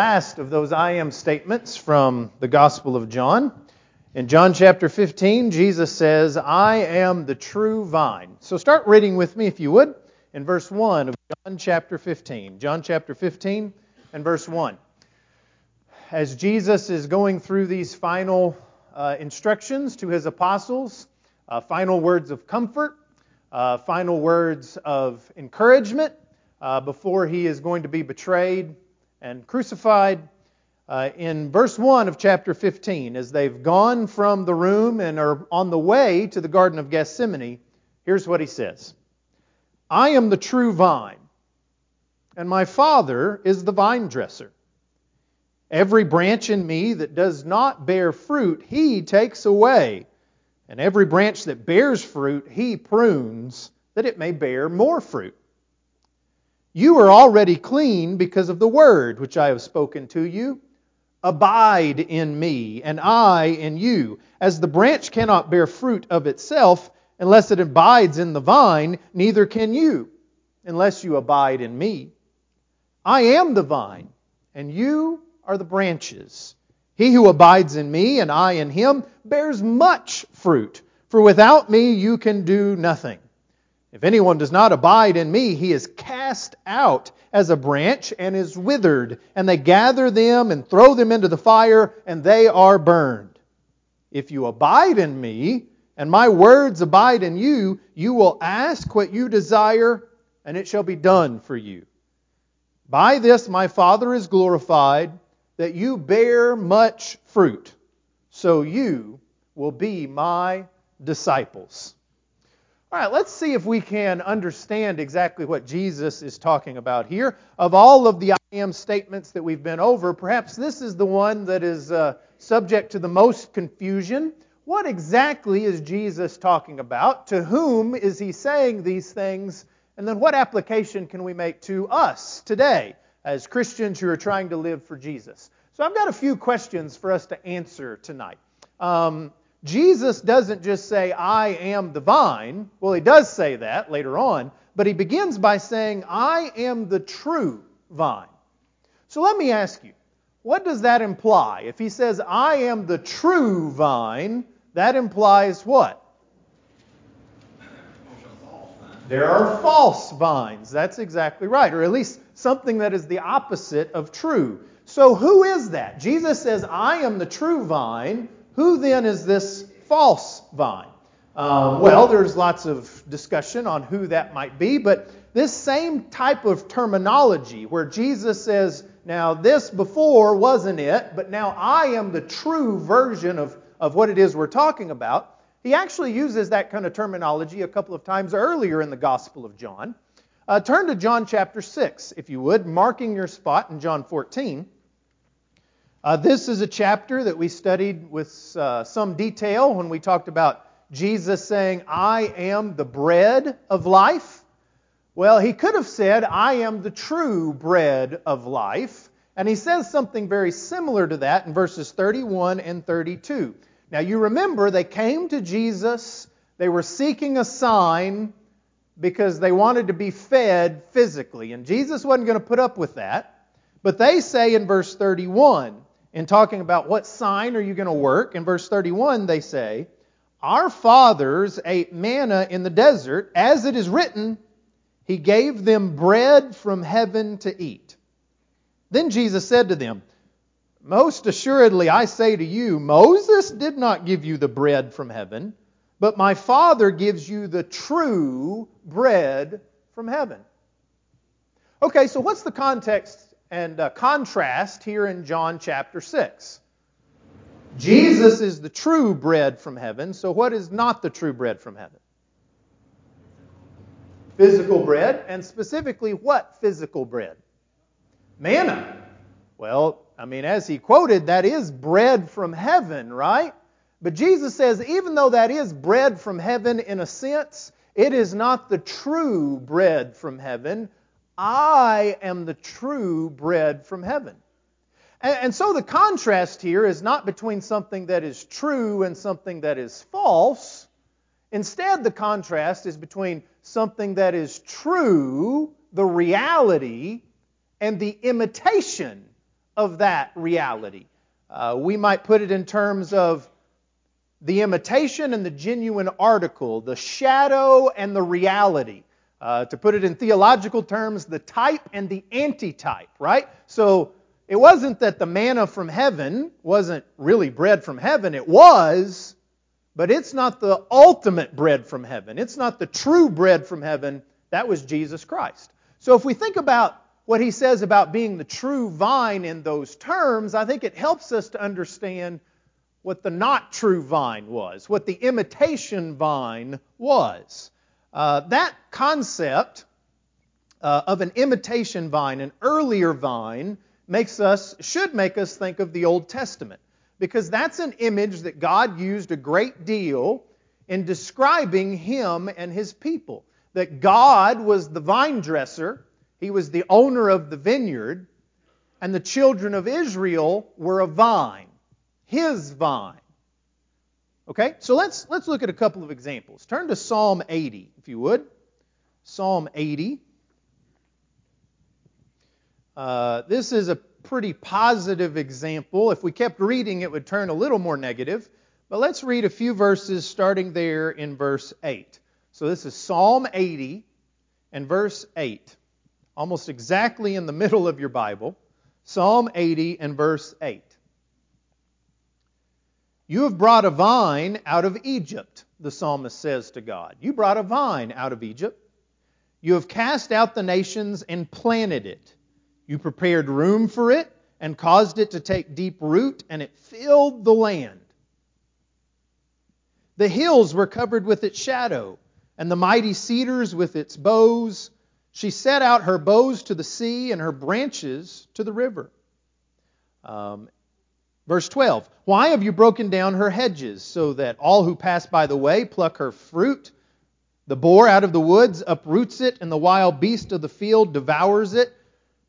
last of those I am statements from the Gospel of John. In John chapter 15, Jesus says, I am the true vine. So start reading with me, if you would, in verse 1 of John chapter 15. John chapter 15 and verse 1. As Jesus is going through these final uh, instructions to his apostles, uh, final words of comfort, uh, final words of encouragement uh, before he is going to be betrayed and crucified. Uh, in verse 1 of chapter 15, as they've gone from the room and are on the way to the Garden of Gethsemane, here's what he says I am the true vine, and my Father is the vine dresser. Every branch in me that does not bear fruit, he takes away. And every branch that bears fruit, he prunes, that it may bear more fruit. You are already clean because of the word which I have spoken to you. Abide in me, and I in you. As the branch cannot bear fruit of itself unless it abides in the vine, neither can you unless you abide in me. I am the vine, and you are the branches. He who abides in me and I in him bears much fruit, for without me you can do nothing. If anyone does not abide in me, he is cast out as a branch and is withered, and they gather them and throw them into the fire, and they are burned. If you abide in me, and my words abide in you, you will ask what you desire, and it shall be done for you. By this my Father is glorified that you bear much fruit, so you will be my disciples. All right, let's see if we can understand exactly what Jesus is talking about here. Of all of the I am statements that we've been over, perhaps this is the one that is uh, subject to the most confusion. What exactly is Jesus talking about? To whom is he saying these things? And then what application can we make to us today? as Christians who are trying to live for Jesus. So I've got a few questions for us to answer tonight. Um, Jesus doesn't just say, I am the vine. Well, he does say that later on, but he begins by saying, I am the true vine. So let me ask you, what does that imply? If he says, I am the true vine, that implies what? There are false vines. That's exactly right. Or at least something that is the opposite of true. So who is that? Jesus says, I am the true vine. Who then is this false vine? Um, well, there's lots of discussion on who that might be, but this same type of terminology where Jesus says, now this before wasn't it, but now I am the true version of, of what it is we're talking about. He actually uses that kind of terminology a couple of times earlier in the Gospel of John. Uh, turn to John chapter 6, if you would, marking your spot in John 14. Uh, this is a chapter that we studied with uh, some detail when we talked about Jesus saying, I am the bread of life. Well, he could have said, I am the true bread of life. And he says something very similar to that in verses 31 and 32. Now, you remember they came to Jesus, they were seeking a sign because they wanted to be fed physically. And Jesus wasn't going to put up with that. But they say in verse 31, in talking about what sign are you going to work, in verse 31, they say, Our fathers ate manna in the desert, as it is written, He gave them bread from heaven to eat. Then Jesus said to them, most assuredly, I say to you, Moses did not give you the bread from heaven, but my Father gives you the true bread from heaven. Okay, so what's the context and uh, contrast here in John chapter 6? Jesus is the true bread from heaven, so what is not the true bread from heaven? Physical bread, and specifically what physical bread? Manna. Well, I mean, as he quoted, that is bread from heaven, right? But Jesus says, even though that is bread from heaven in a sense, it is not the true bread from heaven. I am the true bread from heaven. And, so the contrast here is not between something that is true and something that is false. Instead, the contrast is between something that is true, the reality, and the imitation of that reality. Uh, we might put it in terms of the imitation and the genuine article, the shadow and the reality. Uh, to put it in theological terms, the type and the antitype, right? So it wasn't that the manna from heaven wasn't really bread from heaven. It was, but it's not the ultimate bread from heaven. It's not the true bread from heaven. That was Jesus Christ. So if we think about what he says about being the true vine in those terms, I think it helps us to understand what the not true vine was, what the imitation vine was. Uh, that concept uh, of an imitation vine, an earlier vine, makes us should make us think of the Old Testament because that's an image that God used a great deal in describing him and his people. That God was the vine dresser, he was the owner of the vineyard, and the children of Israel were a vine, his vine. Okay, so let's, let's look at a couple of examples. Turn to Psalm 80, if you would. Psalm 80. Uh, this is a pretty positive example. If we kept reading, it would turn a little more negative. But let's read a few verses starting there in verse 8. So this is Psalm 80 and verse 8, almost exactly in the middle of your Bible. Psalm 80 and verse 8. You have brought a vine out of Egypt, the psalmist says to God. You brought a vine out of Egypt. You have cast out the nations and planted it. You prepared room for it and caused it to take deep root, and it filled the land. The hills were covered with its shadow, and the mighty cedars with its boughs. She set out her boughs to the sea and her branches to the river. Um, Verse 12 Why have you broken down her hedges, so that all who pass by the way pluck her fruit? The boar out of the woods uproots it, and the wild beast of the field devours it.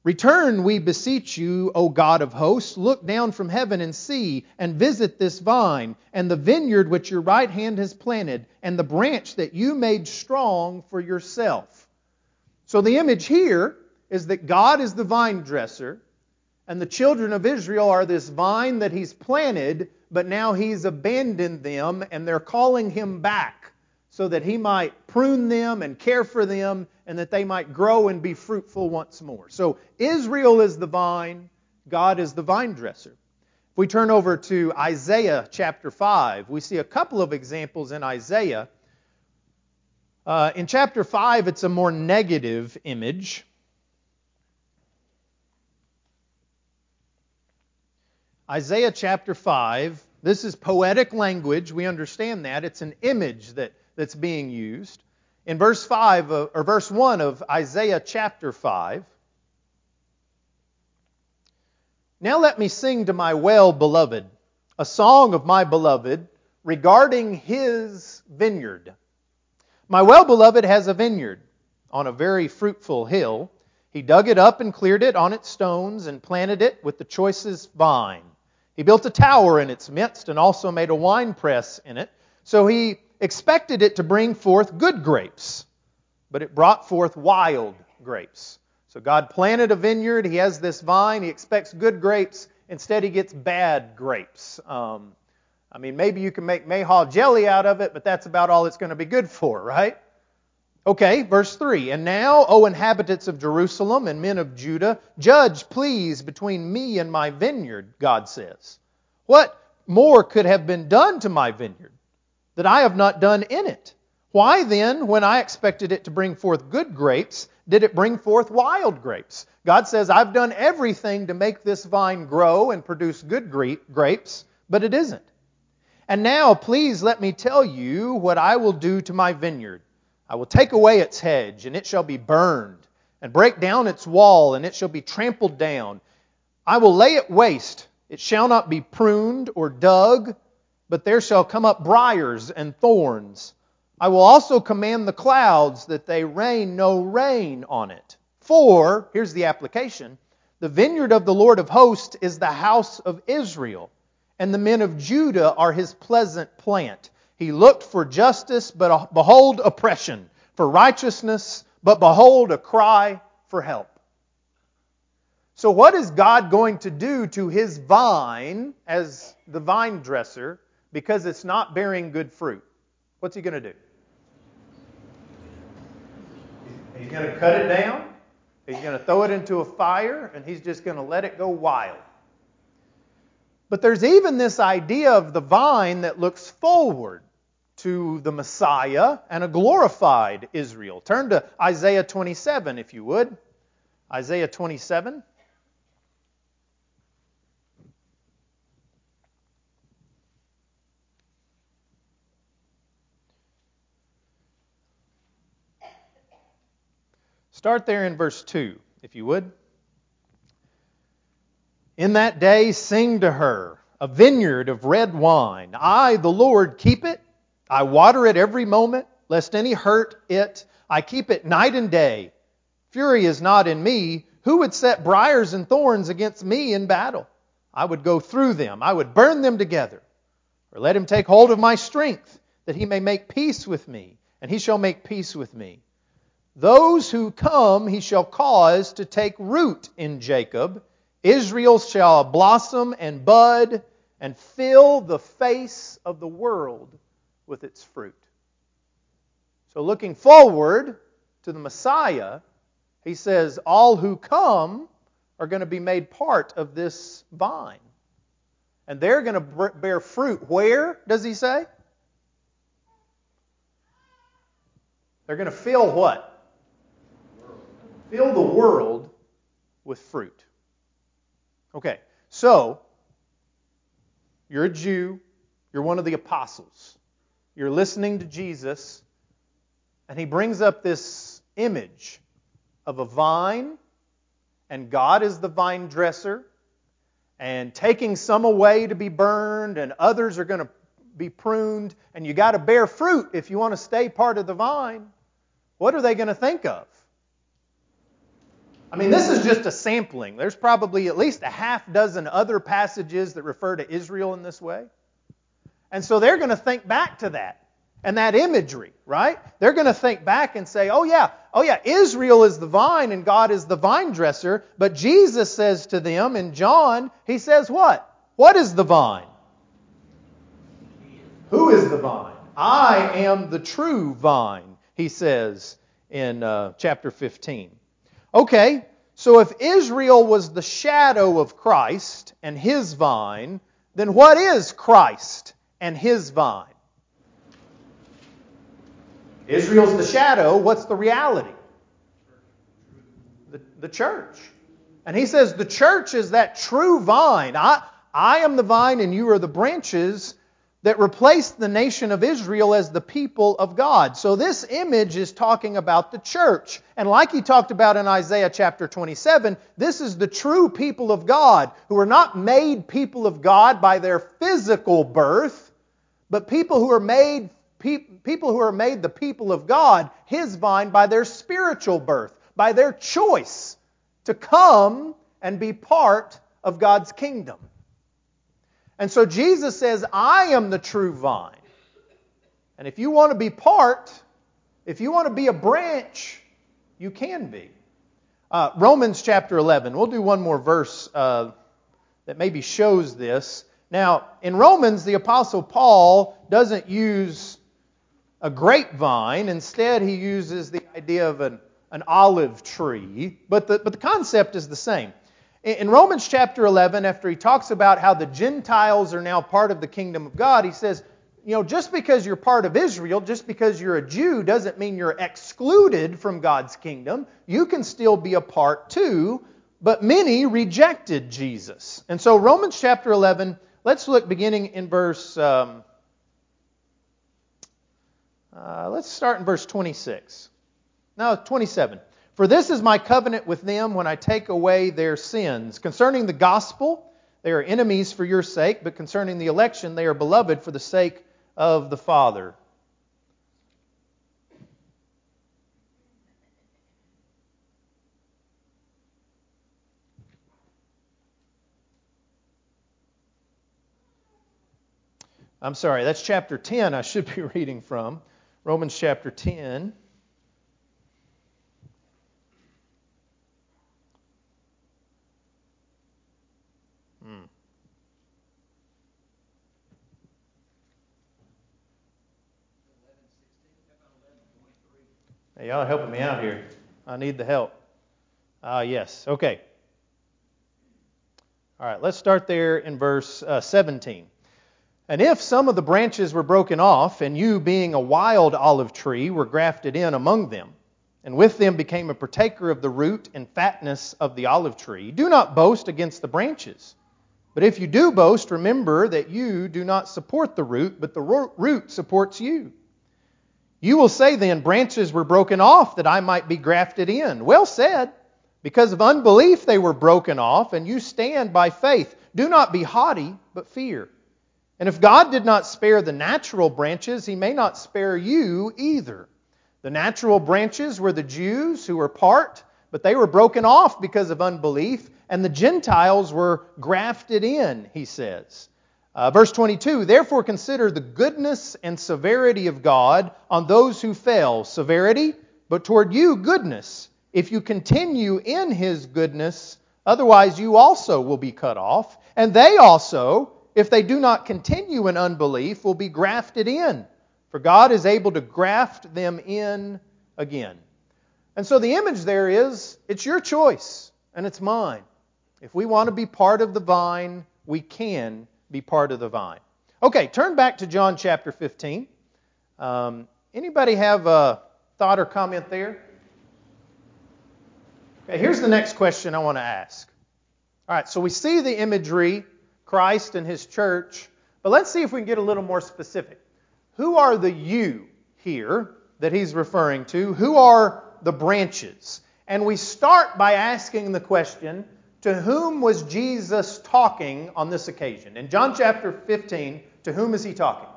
Return, we beseech you, O God of hosts. Look down from heaven and see, and visit this vine, and the vineyard which your right hand has planted, and the branch that you made strong for yourself. So the image here is that God is the vine dresser, and the children of Israel are this vine that he's planted, but now he's abandoned them, and they're calling him back so that he might prune them and care for them, and that they might grow and be fruitful once more. So Israel is the vine, God is the vine dresser. If we turn over to Isaiah chapter 5, we see a couple of examples in Isaiah. Uh, in chapter 5, it's a more negative image. Isaiah chapter 5, this is poetic language. We understand that. It's an image that, that's being used. In verse 5 uh, or verse 1 of Isaiah chapter 5, now let me sing to my well beloved a song of my beloved regarding his vineyard. My well beloved has a vineyard on a very fruitful hill. He dug it up and cleared it on its stones and planted it with the choicest vine. He built a tower in its midst and also made a wine press in it. So he expected it to bring forth good grapes, but it brought forth wild grapes. So God planted a vineyard. He has this vine. He expects good grapes. Instead, he gets bad grapes. Um, I mean, maybe you can make mayhaw jelly out of it, but that's about all it's going to be good for, right? Okay, verse 3. And now, O inhabitants of Jerusalem and men of Judah, judge, please, between me and my vineyard, God says. What more could have been done to my vineyard that I have not done in it? Why then, when I expected it to bring forth good grapes, did it bring forth wild grapes? God says, I've done everything to make this vine grow and produce good grapes, but it isn't. And now, please let me tell you what I will do to my vineyard. I will take away its hedge, and it shall be burned, and break down its wall, and it shall be trampled down. I will lay it waste. It shall not be pruned or dug, but there shall come up briers and thorns. I will also command the clouds that they rain no rain on it. For, here's the application the vineyard of the Lord of hosts is the house of Israel, and the men of Judah are his pleasant plant. He looked for justice, but uh, behold oppression, for righteousness, but behold a cry for help. So, what is God going to do to his vine as the vine dresser because it's not bearing good fruit? What's he going to do? He's going to cut it down. He's going to throw it into a fire, and he's just going to let it go wild. But there's even this idea of the vine that looks forward to the Messiah and a glorified Israel. Turn to Isaiah 27, if you would. Isaiah 27. Start there in verse 2, if you would. In that day, sing to her a vineyard of red wine. I, the Lord, keep it. I water it every moment, lest any hurt it. I keep it night and day. Fury is not in me. Who would set briars and thorns against me in battle? I would go through them. I would burn them together. Or let him take hold of my strength, that he may make peace with me, and he shall make peace with me. Those who come he shall cause to take root in Jacob. Israel shall blossom and bud and fill the face of the world with its fruit. So, looking forward to the Messiah, he says, All who come are going to be made part of this vine. And they're going to bear fruit. Where, does he say? They're going to fill what? fill the world with fruit. Okay, so you're a Jew, you're one of the apostles, you're listening to Jesus, and he brings up this image of a vine, and God is the vine dresser, and taking some away to be burned, and others are going to be pruned, and you got to bear fruit if you want to stay part of the vine. What are they going to think of? I mean, this is just a sampling. There's probably at least a half dozen other passages that refer to Israel in this way. And so they're going to think back to that and that imagery, right? They're going to think back and say, oh, yeah, oh, yeah, Israel is the vine and God is the vine dresser. But Jesus says to them in John, He says, what? What is the vine? Who is the vine? I am the true vine, he says in uh, chapter 15. Okay, so if Israel was the shadow of Christ and his vine, then what is Christ and his vine? Israel's the shadow. What's the reality? The, the church. And he says the church is that true vine. I, I am the vine and you are the branches that replaced the nation of Israel as the people of God. So this image is talking about the church. And like he talked about in Isaiah chapter 27, this is the true people of God who are not made people of God by their physical birth, but people who are made people who are made the people of God, his vine by their spiritual birth, by their choice to come and be part of God's kingdom. And so Jesus says, I am the true vine. And if you want to be part, if you want to be a branch, you can be. Uh, Romans chapter 11. We'll do one more verse uh, that maybe shows this. Now, in Romans, the Apostle Paul doesn't use a grapevine. Instead, he uses the idea of an, an olive tree. But the, but the concept is the same. In Romans chapter 11, after he talks about how the Gentiles are now part of the kingdom of God, he says, you know, just because you're part of Israel, just because you're a Jew, doesn't mean you're excluded from God's kingdom. You can still be a part too, but many rejected Jesus. And so, Romans chapter 11, let's look beginning in verse. Um, uh, let's start in verse 26. No, 27. For this is my covenant with them when I take away their sins. Concerning the gospel, they are enemies for your sake, but concerning the election, they are beloved for the sake of the Father. I'm sorry, that's chapter 10 I should be reading from. Romans chapter 10. Hmm. Hey, y'all are helping me out here. I need the help. Ah, uh, yes. Okay. All right, let's start there in verse uh, 17. And if some of the branches were broken off, and you, being a wild olive tree, were grafted in among them, and with them became a partaker of the root and fatness of the olive tree, do not boast against the branches. But if you do boast, remember that you do not support the root, but the root supports you. You will say then, Branches were broken off that I might be grafted in. Well said. Because of unbelief they were broken off, and you stand by faith. Do not be haughty, but fear. And if God did not spare the natural branches, he may not spare you either. The natural branches were the Jews who were part, but they were broken off because of unbelief, and the Gentiles were grafted in, he says. Uh, verse 22 Therefore consider the goodness and severity of God on those who fell. Severity, but toward you, goodness. If you continue in his goodness, otherwise you also will be cut off. And they also, if they do not continue in unbelief, will be grafted in. For God is able to graft them in again. And so the image there is it's your choice, and it's mine. If we want to be part of the vine, we can be part of the vine. Okay, turn back to John chapter 15. Um, anybody have a thought or comment there? Okay, here's the next question I want to ask. All right, so we see the imagery, Christ and his church, but let's see if we can get a little more specific. Who are the you here that he's referring to? Who are the branches? And we start by asking the question to whom was Jesus talking on this occasion? In John chapter 15, to whom is he talking?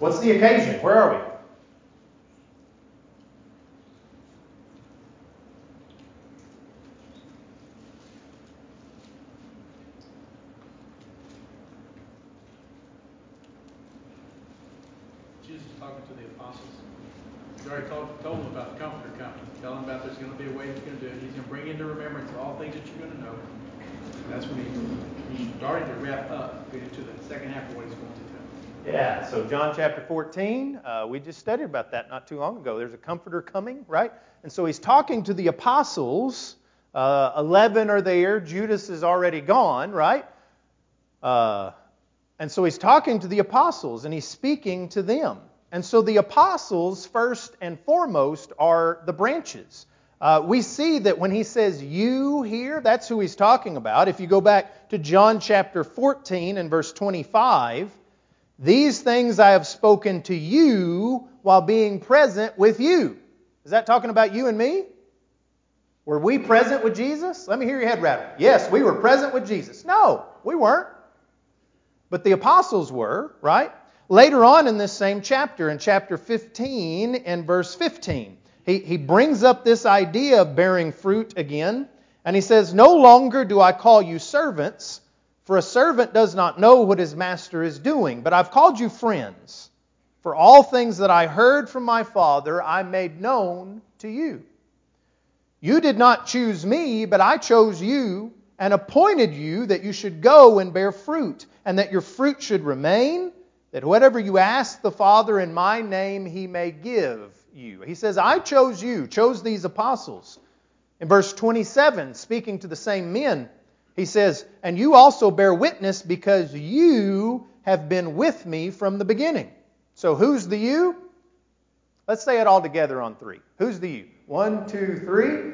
What's the occasion? Where are we? Chapter 14, uh, we just studied about that not too long ago. There's a comforter coming, right? And so he's talking to the apostles. Uh, 11 are there. Judas is already gone, right? Uh, and so he's talking to the apostles and he's speaking to them. And so the apostles, first and foremost, are the branches. Uh, we see that when he says you here, that's who he's talking about. If you go back to John chapter 14 and verse 25, these things I have spoken to you while being present with you. Is that talking about you and me? Were we present with Jesus? Let me hear your head rattle. Yes, we were present with Jesus. No, we weren't. But the apostles were, right? Later on in this same chapter, in chapter 15 and verse 15, he, he brings up this idea of bearing fruit again. And he says, No longer do I call you servants for a servant does not know what his master is doing, but I've called you friends. For all things that I heard from my Father, I made known to you. You did not choose me, but I chose you and appointed you that you should go and bear fruit, and that your fruit should remain, that whatever you ask the Father in my name, he may give you. He says, I chose you, chose these apostles. In verse 27, speaking to the same men, he says, And you also bear witness because you have been with me from the beginning. So who's the you? Let's say it all together on three. Who's the you? One, two, three.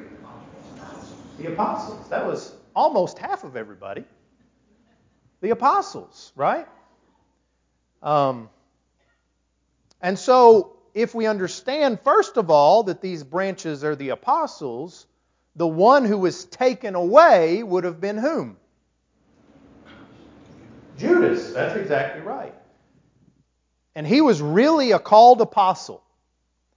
The apostles. That was almost half of everybody. The apostles, right? Um, and so, if we understand, first of all, that these branches are the apostles, the one who was taken away would have been whom? Judas. That's exactly right. And he was really a called apostle.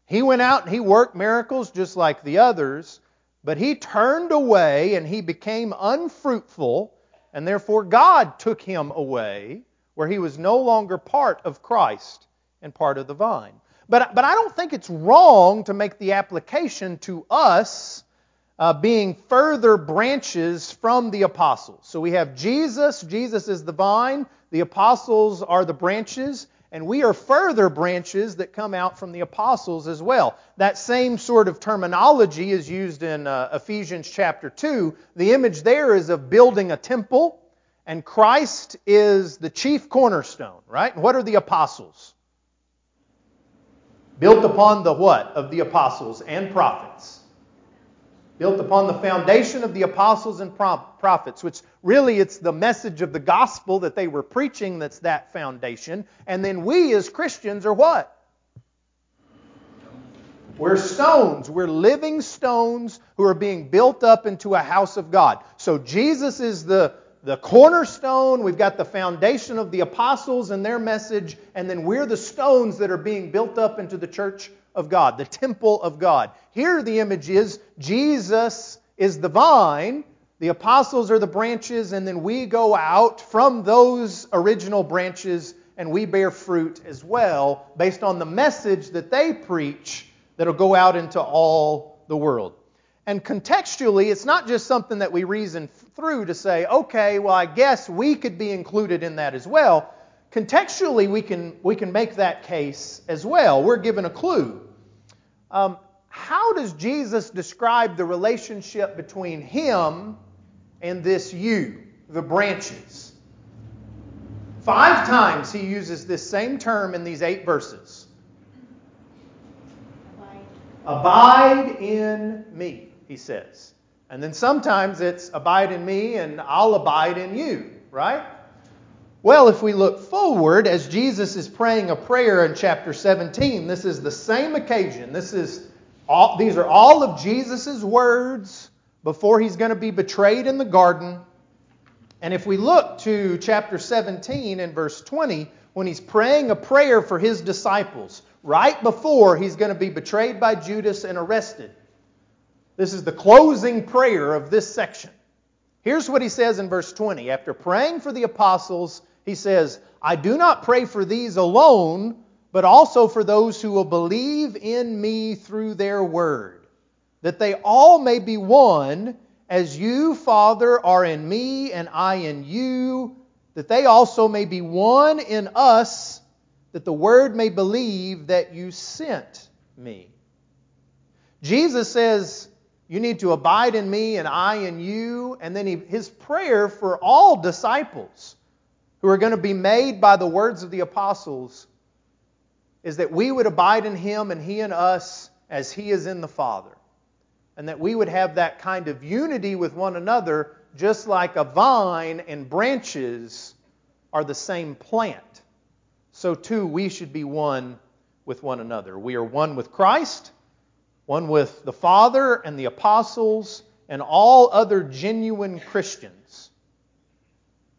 He went out and he worked miracles just like the others, but he turned away and he became unfruitful, and therefore God took him away where he was no longer part of Christ and part of the vine. But, but I don't think it's wrong to make the application to us uh, being further branches from the apostles. So we have Jesus. Jesus is the vine. The apostles are the branches, and we are further branches that come out from the apostles as well. That same sort of terminology is used in uh, Ephesians chapter 2. The image there is of building a temple, and Christ is the chief cornerstone, right? And what are the apostles? Built upon the what? Of the apostles and prophets built upon the foundation of the apostles and prophets, which really it's the message of the gospel that they were preaching that's that foundation. And then we as Christians are what? We're stones. We're living stones who are being built up into a house of God. So Jesus is the, the cornerstone. We've got the foundation of the apostles and their message. And then we're the stones that are being built up into the church of God, the temple of God. Here the image is Jesus is the vine, the apostles are the branches, and then we go out from those original branches and we bear fruit as well based on the message that they preach that'll go out into all the world. And contextually, it's not just something that we reason through to say, okay, well, I guess we could be included in that as well. Contextually, we can, we can make that case as well. We're given a clue. Um, how does Jesus describe the relationship between him and this you, the branches? Five times he uses this same term in these eight verses. Abide, abide in me, he says. And then sometimes it's abide in me and I'll abide in you, right? Well, if we look forward, as Jesus is praying a prayer in chapter 17, this is the same occasion. This is all, these are all of Jesus' words before he's going to be betrayed in the garden. And if we look to chapter 17 and verse 20, when he's praying a prayer for his disciples, right before he's going to be betrayed by Judas and arrested, this is the closing prayer of this section. Here's what he says in verse 20. After praying for the apostles, he says, I do not pray for these alone, but also for those who will believe in me through their word, that they all may be one, as you, Father, are in me and I in you, that they also may be one in us, that the word may believe that you sent me. Jesus says, You need to abide in me and I in you. And then he, his prayer for all disciples who are going to be made by the words of the apostles is that we would abide in him and he in us as he is in the Father. And that we would have that kind of unity with one another, just like a vine and branches are the same plant. So too, we should be one with one another. We are one with Christ, one with the Father and the apostles, and all other genuine Christians.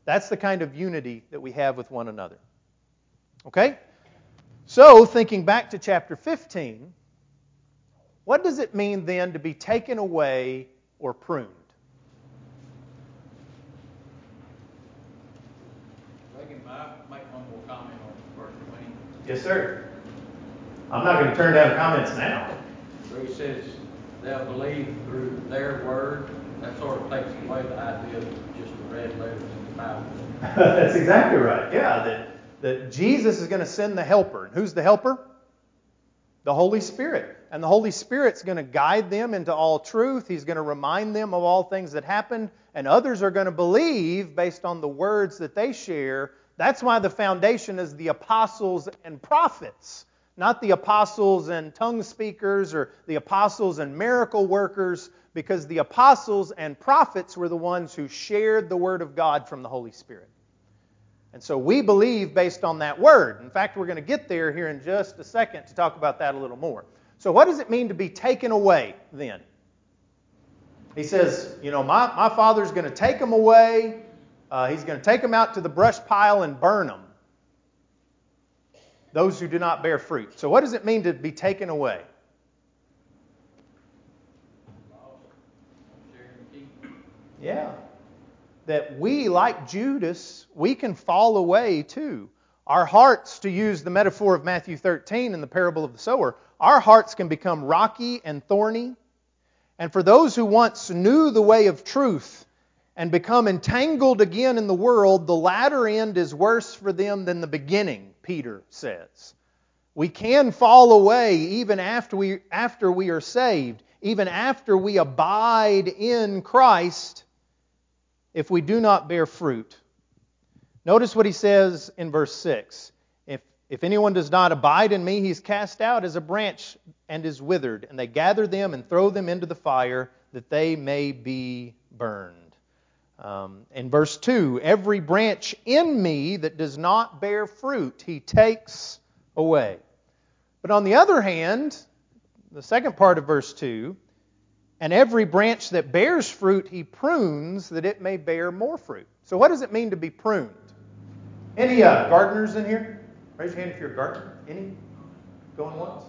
That's the kind of unity that we have with one another. Okay? So, thinking back to chapter 15, what does it mean then to be taken away or pruned? Yes, sir. I'm not going to turn down comments now. Where he says they'll believe through their word, that sort of takes away the idea of just the red letters. In the Bible. That's exactly right. Yeah, that, that Jesus is going to send the helper. And who's the helper? The Holy Spirit. And the Holy Spirit's going to guide them into all truth. He's going to remind them of all things that happened. And others are going to believe based on the words that they share. That's why the foundation is the apostles and prophets, not the apostles and tongue speakers or the apostles and miracle workers, because the apostles and prophets were the ones who shared the word of God from the Holy Spirit. And so we believe based on that word. In fact, we're going to get there here in just a second to talk about that a little more. So, what does it mean to be taken away then? He says, You know, my, my father's going to take them away. Uh, he's going to take them out to the brush pile and burn them. Those who do not bear fruit. So, what does it mean to be taken away? Yeah. That we, like Judas, we can fall away too. Our hearts, to use the metaphor of Matthew 13 in the parable of the sower, our hearts can become rocky and thorny. And for those who once knew the way of truth and become entangled again in the world, the latter end is worse for them than the beginning, Peter says. We can fall away even after we, after we are saved, even after we abide in Christ, if we do not bear fruit. Notice what he says in verse 6. If, if anyone does not abide in me, he's cast out as a branch and is withered, and they gather them and throw them into the fire that they may be burned. Um, in verse 2, every branch in me that does not bear fruit, he takes away. But on the other hand, the second part of verse 2, and every branch that bears fruit, he prunes that it may bear more fruit. So, what does it mean to be pruned? Any uh, gardeners in here? Raise your hand if you're a gardener. Any? Going once?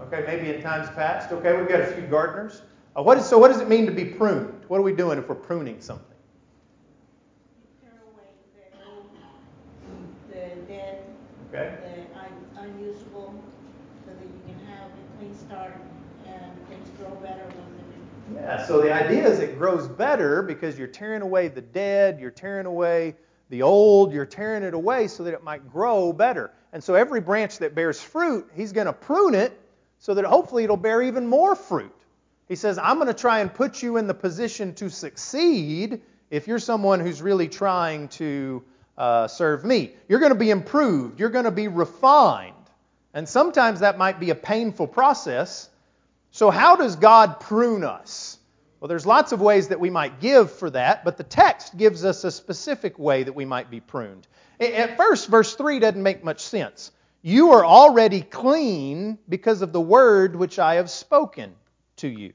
Okay, maybe in times past. Okay, we've got a few gardeners. Uh, what is, so, what does it mean to be pruned? What are we doing if we're pruning something? Okay. the un- unusable, so that you can have a clean start and things grow better when they're. Yeah, so the idea is it grows better because you're tearing away the dead, you're tearing away the old, you're tearing it away so that it might grow better. And so every branch that bears fruit, he's going to prune it so that hopefully it'll bear even more fruit. He says, I'm going to try and put you in the position to succeed if you're someone who's really trying to uh, serve me. You're going to be improved. You're going to be refined. And sometimes that might be a painful process. So, how does God prune us? Well, there's lots of ways that we might give for that, but the text gives us a specific way that we might be pruned. At first, verse 3 doesn't make much sense. You are already clean because of the word which I have spoken to you.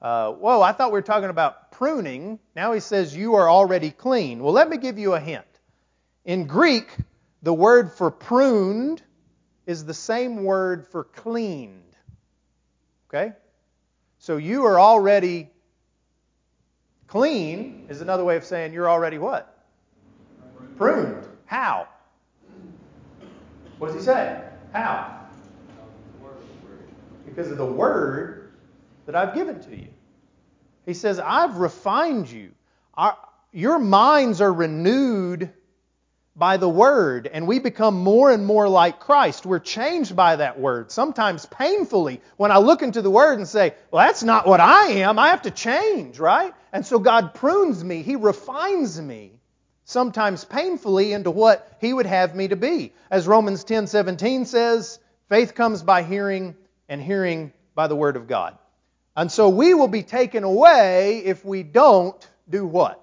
Uh, whoa, I thought we were talking about pruning. Now he says, You are already clean. Well, let me give you a hint. In Greek, the word for pruned is the same word for cleaned. Okay? So you are already clean, is another way of saying you're already what? Pruned. How? What does he say? How? Because of the word that I've given to you. He says, I've refined you. Our, your minds are renewed by the Word, and we become more and more like Christ. We're changed by that Word, sometimes painfully. When I look into the Word and say, well, that's not what I am, I have to change, right? And so God prunes me, He refines me, sometimes painfully, into what He would have me to be. As Romans 10 17 says, faith comes by hearing, and hearing by the Word of God. And so we will be taken away if we don't do what?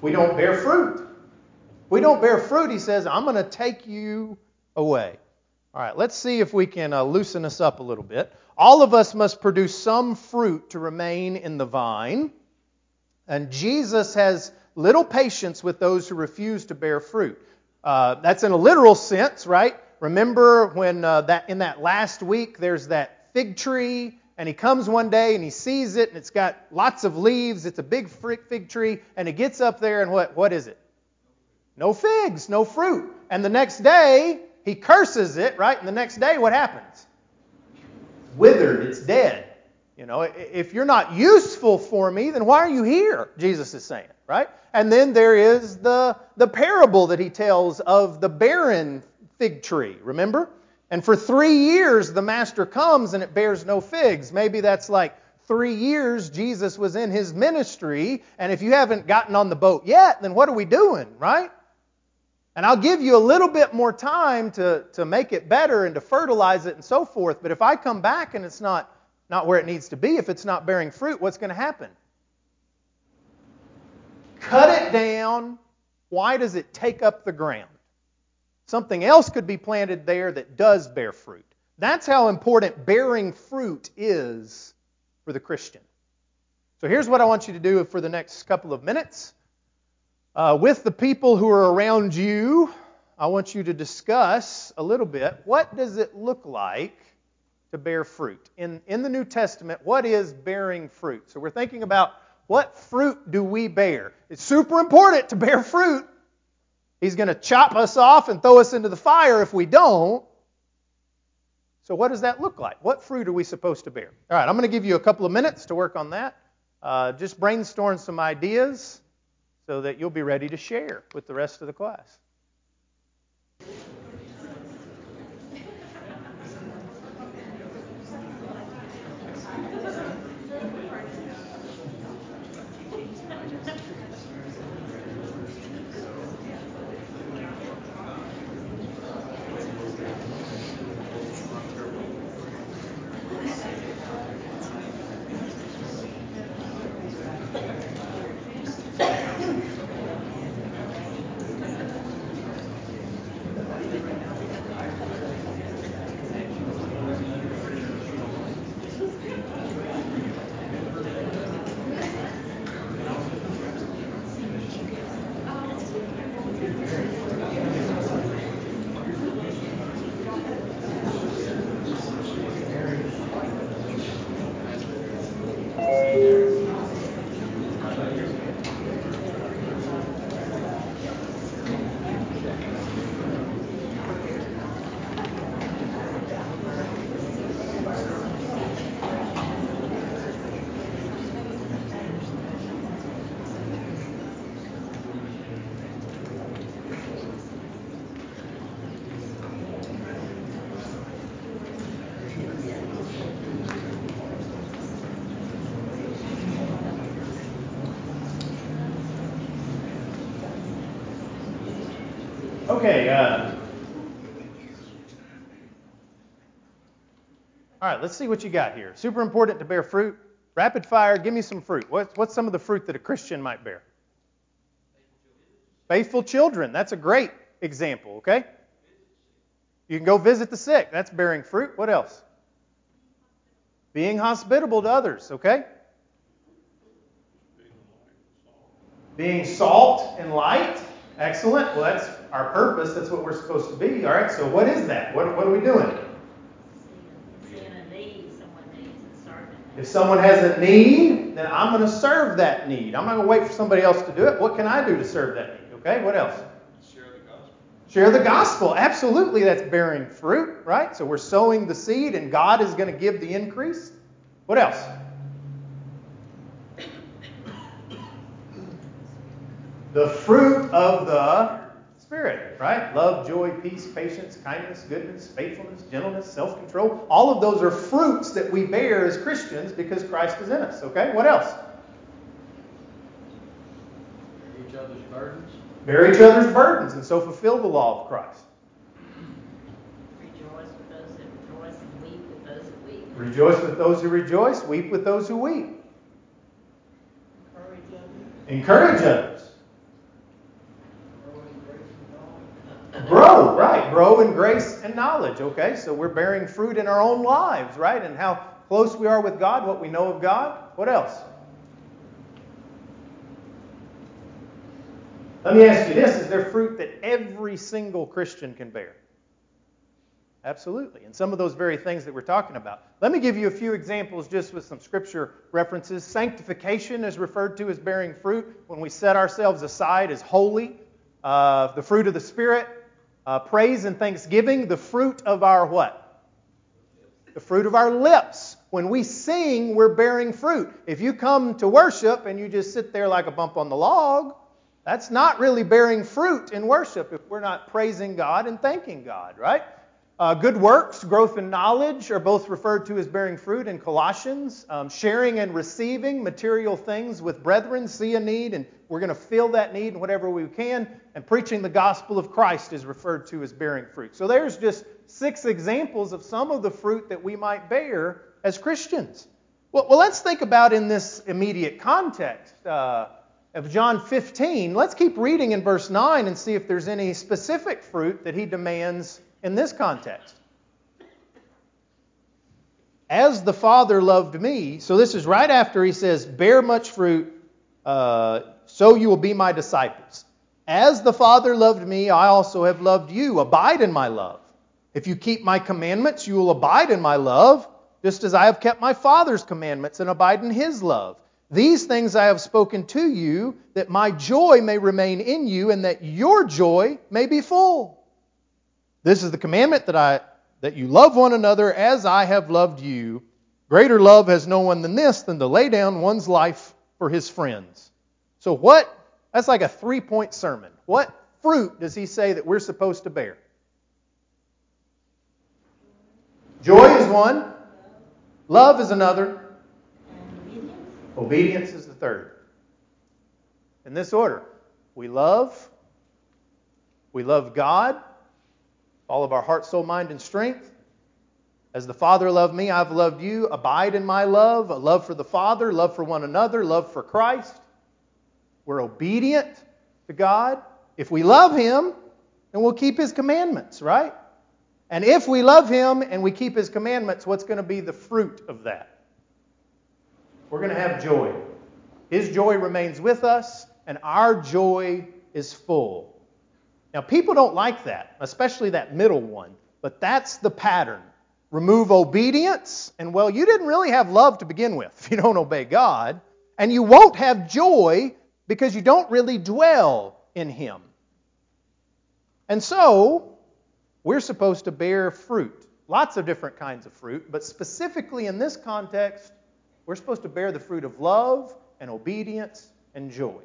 We don't bear fruit. We don't bear fruit, he says, I'm going to take you away. All right, let's see if we can uh, loosen us up a little bit. All of us must produce some fruit to remain in the vine. And Jesus has little patience with those who refuse to bear fruit. Uh, that's in a literal sense, right? Remember when uh, that in that last week there's that fig tree and he comes one day and he sees it and it's got lots of leaves. It's a big fig tree. And he gets up there and what, what is it? No figs, no fruit. And the next day, he curses it, right? And the next day, what happens? Withered, it's dead. You know, if you're not useful for me, then why are you here? Jesus is saying, right? And then there is the, the parable that he tells of the barren fig tree. Remember? And for three years, the master comes and it bears no figs. Maybe that's like three years Jesus was in his ministry, and if you haven't gotten on the boat yet, then what are we doing, right? And I'll give you a little bit more time to, to make it better and to fertilize it and so forth. But if I come back and it's not, not where it needs to be, if it's not bearing fruit, what's going to happen? Cut it down. Why does it take up the ground? Something else could be planted there that does bear fruit. That's how important bearing fruit is for the Christian. So here's what I want you to do for the next couple of minutes. Uh, with the people who are around you, I want you to discuss a little bit what does it look like to bear fruit? In, in the New Testament, what is bearing fruit? So we're thinking about what fruit do we bear? It's super important to bear fruit He's going to chop us off and throw us into the fire if we don't. So, what does that look like? What fruit are we supposed to bear? All right, I'm going to give you a couple of minutes to work on that. uh, just brainstorm some ideas so that you'll be ready to share with the rest of the class. Okay. Uh, all right, let's see what you got here. Super important to bear fruit. Rapid fire, give me some fruit. What's, what's some of the fruit that a Christian might bear? Faithful children. That's a great example, okay? You can go visit the sick. That's bearing fruit. What else? Being hospitable to others, okay? Being salt and light. Excellent. Well, that's our purpose. That's what we're supposed to be. All right. So, what is that? What, what are we doing? If someone has a need, then I'm going to serve that need. I'm not going to wait for somebody else to do it. What can I do to serve that need? Okay. What else? Share the gospel. Share the gospel. Absolutely. That's bearing fruit, right? So, we're sowing the seed, and God is going to give the increase. What else? the fruit of the Spirit, right? Love, joy, peace, patience, kindness, goodness, faithfulness, gentleness, self control. All of those are fruits that we bear as Christians because Christ is in us, okay? What else? Bear each other's burdens. Bear each other's burdens and so fulfill the law of Christ. Rejoice with those that rejoice and weep with those who weep. Rejoice with those who rejoice, weep with those who weep. Encourage others. Encourage others. Grow, right. Grow in grace and knowledge, okay? So we're bearing fruit in our own lives, right? And how close we are with God, what we know of God. What else? Let me ask you this Is there fruit that every single Christian can bear? Absolutely. And some of those very things that we're talking about. Let me give you a few examples just with some scripture references. Sanctification is referred to as bearing fruit when we set ourselves aside as holy. Uh, the fruit of the Spirit, uh, praise and thanksgiving, the fruit of our what? The fruit of our lips. When we sing, we're bearing fruit. If you come to worship and you just sit there like a bump on the log, that's not really bearing fruit in worship if we're not praising God and thanking God, right? Uh, good works, growth in knowledge are both referred to as bearing fruit in Colossians. Um, sharing and receiving material things with brethren, see a need, and we're going to fill that need in whatever we can. And preaching the gospel of Christ is referred to as bearing fruit. So there's just six examples of some of the fruit that we might bear as Christians. Well, well let's think about in this immediate context uh, of John 15. Let's keep reading in verse 9 and see if there's any specific fruit that he demands in this context. As the Father loved me, so this is right after he says, Bear much fruit, uh, so you will be my disciples. As the Father loved me, I also have loved you. Abide in my love. If you keep my commandments, you will abide in my love, just as I have kept my Father's commandments and abide in his love. These things I have spoken to you, that my joy may remain in you, and that your joy may be full. This is the commandment that I that you love one another as I have loved you. Greater love has no one than this, than to lay down one's life for his friends. So, what? That's like a three point sermon. What fruit does he say that we're supposed to bear? Joy is one, love is another, obedience? obedience is the third. In this order, we love, we love God, all of our heart, soul, mind, and strength. As the Father loved me, I've loved you. Abide in my love, a love for the Father, love for one another, love for Christ. We're obedient to God. If we love Him, then we'll keep His commandments, right? And if we love Him and we keep His commandments, what's going to be the fruit of that? We're going to have joy. His joy remains with us, and our joy is full. Now, people don't like that, especially that middle one, but that's the pattern. Remove obedience, and well, you didn't really have love to begin with if you don't obey God, and you won't have joy because you don't really dwell in Him. And so, we're supposed to bear fruit, lots of different kinds of fruit, but specifically in this context, we're supposed to bear the fruit of love and obedience and joy.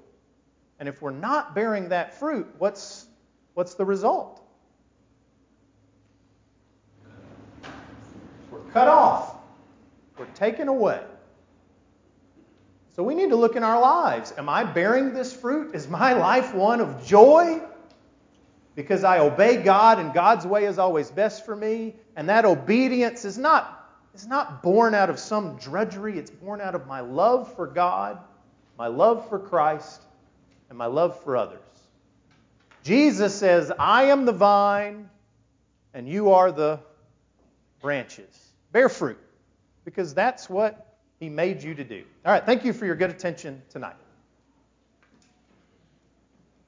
And if we're not bearing that fruit, what's, what's the result? We're cut off, we're taken away. So we need to look in our lives. Am I bearing this fruit? Is my life one of joy? Because I obey God and God's way is always best for me. And that obedience is not, is not born out of some drudgery, it's born out of my love for God, my love for Christ, and my love for others. Jesus says, I am the vine, and you are the branches. Bear fruit, because that's what He made you to do. All right, thank you for your good attention tonight.